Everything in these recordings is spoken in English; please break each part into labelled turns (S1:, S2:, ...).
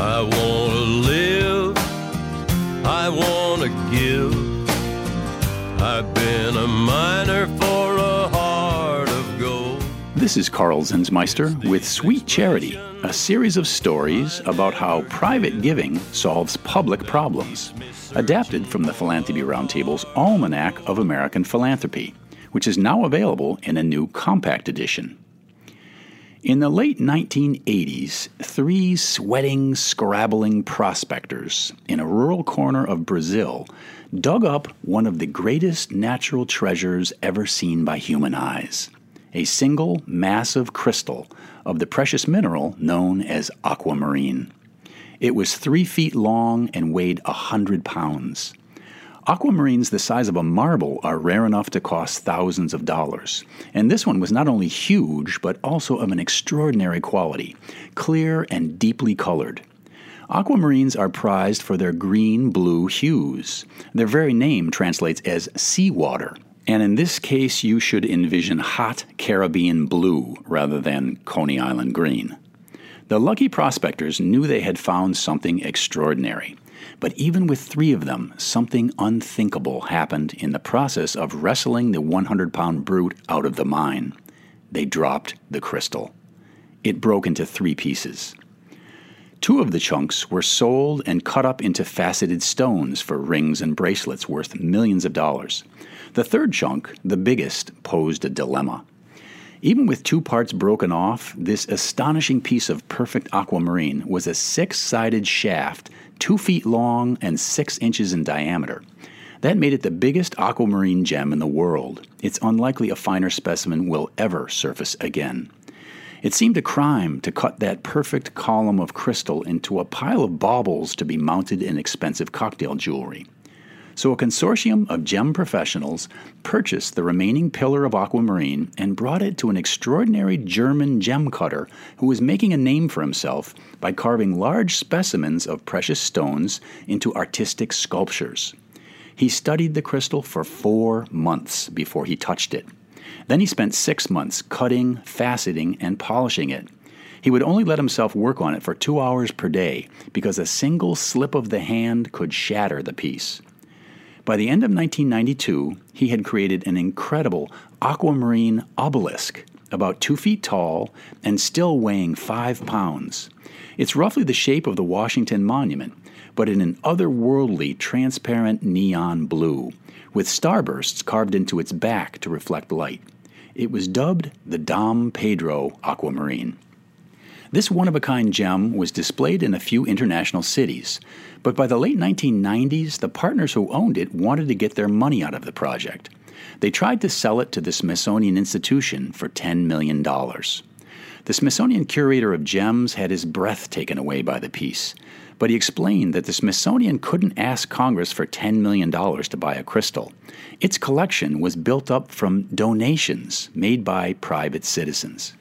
S1: I wanna live, I wanna give. I've been a miner for a heart of gold.
S2: This is Karl Zinsmeister with Sweet Charity, a series of stories about how private giving solves public problems, adapted from the Philanthropy Roundtable's Almanac of American Philanthropy, which is now available in a new compact edition. In the late 1980s, three sweating, scrabbling prospectors in a rural corner of Brazil dug up one of the greatest natural treasures ever seen by human eyes a single massive crystal of the precious mineral known as aquamarine. It was three feet long and weighed a hundred pounds. Aquamarines the size of a marble are rare enough to cost thousands of dollars, and this one was not only huge but also of an extraordinary quality, clear and deeply colored. Aquamarines are prized for their green blue hues. Their very name translates as seawater, and in this case, you should envision hot Caribbean blue rather than Coney Island green. The lucky prospectors knew they had found something extraordinary. But even with three of them, something unthinkable happened in the process of wrestling the 100 pound brute out of the mine. They dropped the crystal. It broke into three pieces. Two of the chunks were sold and cut up into faceted stones for rings and bracelets worth millions of dollars. The third chunk, the biggest, posed a dilemma. Even with two parts broken off, this astonishing piece of perfect aquamarine was a six sided shaft, two feet long and six inches in diameter. That made it the biggest aquamarine gem in the world. It's unlikely a finer specimen will ever surface again. It seemed a crime to cut that perfect column of crystal into a pile of baubles to be mounted in expensive cocktail jewelry. So a consortium of gem professionals purchased the remaining pillar of aquamarine and brought it to an extraordinary German gem cutter who was making a name for himself by carving large specimens of precious stones into artistic sculptures. He studied the crystal for four months before he touched it. Then he spent six months cutting, faceting, and polishing it. He would only let himself work on it for two hours per day because a single slip of the hand could shatter the piece. By the end of 1992, he had created an incredible aquamarine obelisk, about two feet tall and still weighing five pounds. It's roughly the shape of the Washington Monument, but in an otherworldly transparent neon blue, with starbursts carved into its back to reflect light. It was dubbed the Dom Pedro Aquamarine. This one of a kind gem was displayed in a few international cities, but by the late 1990s, the partners who owned it wanted to get their money out of the project. They tried to sell it to the Smithsonian Institution for $10 million. The Smithsonian curator of gems had his breath taken away by the piece, but he explained that the Smithsonian couldn't ask Congress for $10 million to buy a crystal. Its collection was built up from donations made by private citizens.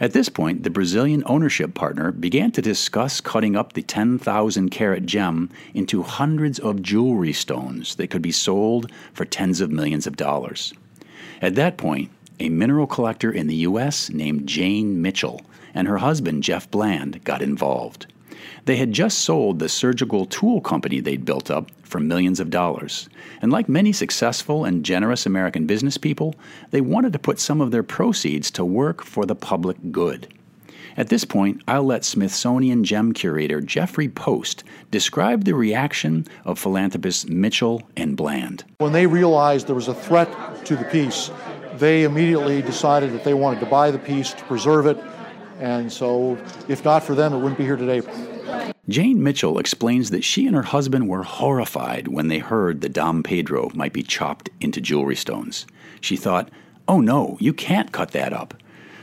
S2: At this point, the Brazilian ownership partner began to discuss cutting up the 10,000 carat gem into hundreds of jewelry stones that could be sold for tens of millions of dollars. At that point, a mineral collector in the U.S. named Jane Mitchell and her husband Jeff Bland got involved. They had just sold the surgical tool company they'd built up for millions of dollars. And like many successful and generous American business people, they wanted to put some of their proceeds to work for the public good. At this point, I'll let Smithsonian gem curator Jeffrey Post describe the reaction of philanthropists Mitchell and Bland.
S3: When they realized there was a threat to the piece, they immediately decided that they wanted to buy the piece to preserve it. And so, if not for them, it wouldn't be here today.
S2: Jane Mitchell explains that she and her husband were horrified when they heard the Dom Pedro might be chopped into jewelry stones. She thought, oh no, you can't cut that up.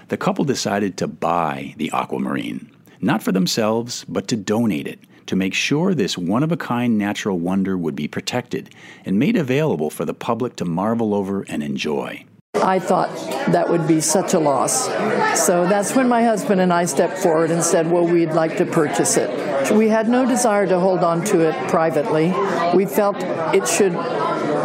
S2: The couple decided to buy the aquamarine, not for themselves, but to donate it, to make sure this one of a kind natural wonder would be protected and made available for the public to marvel over and enjoy.
S4: I thought that would be such a loss. So that's when my husband and I stepped forward and said, Well, we'd like to purchase it. We had no desire to hold on to it privately. We felt it should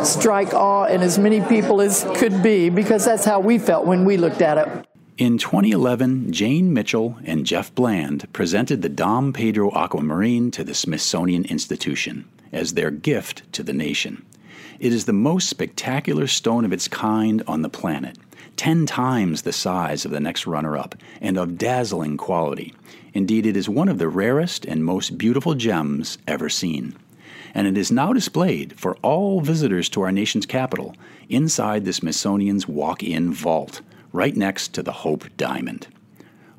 S4: strike awe in as many people as could be because that's how we felt when we looked at it.
S2: In 2011, Jane Mitchell and Jeff Bland presented the Dom Pedro Aquamarine to the Smithsonian Institution as their gift to the nation. It is the most spectacular stone of its kind on the planet. 10 times the size of the next runner up, and of dazzling quality. Indeed, it is one of the rarest and most beautiful gems ever seen. And it is now displayed for all visitors to our nation's capital inside the Smithsonian's walk in vault, right next to the Hope Diamond.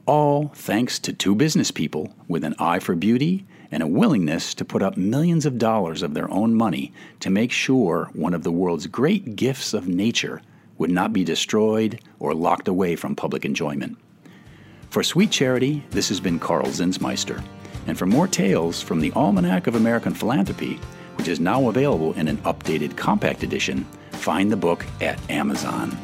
S2: All thanks to two business people with an eye for beauty and a willingness to put up millions of dollars of their own money to make sure one of the world's great gifts of nature would not be destroyed or locked away from public enjoyment. For Sweet Charity, this has been Karl Zinsmeister. And for more tales from the Almanac of American Philanthropy, which is now available in an updated compact edition, find the book at Amazon.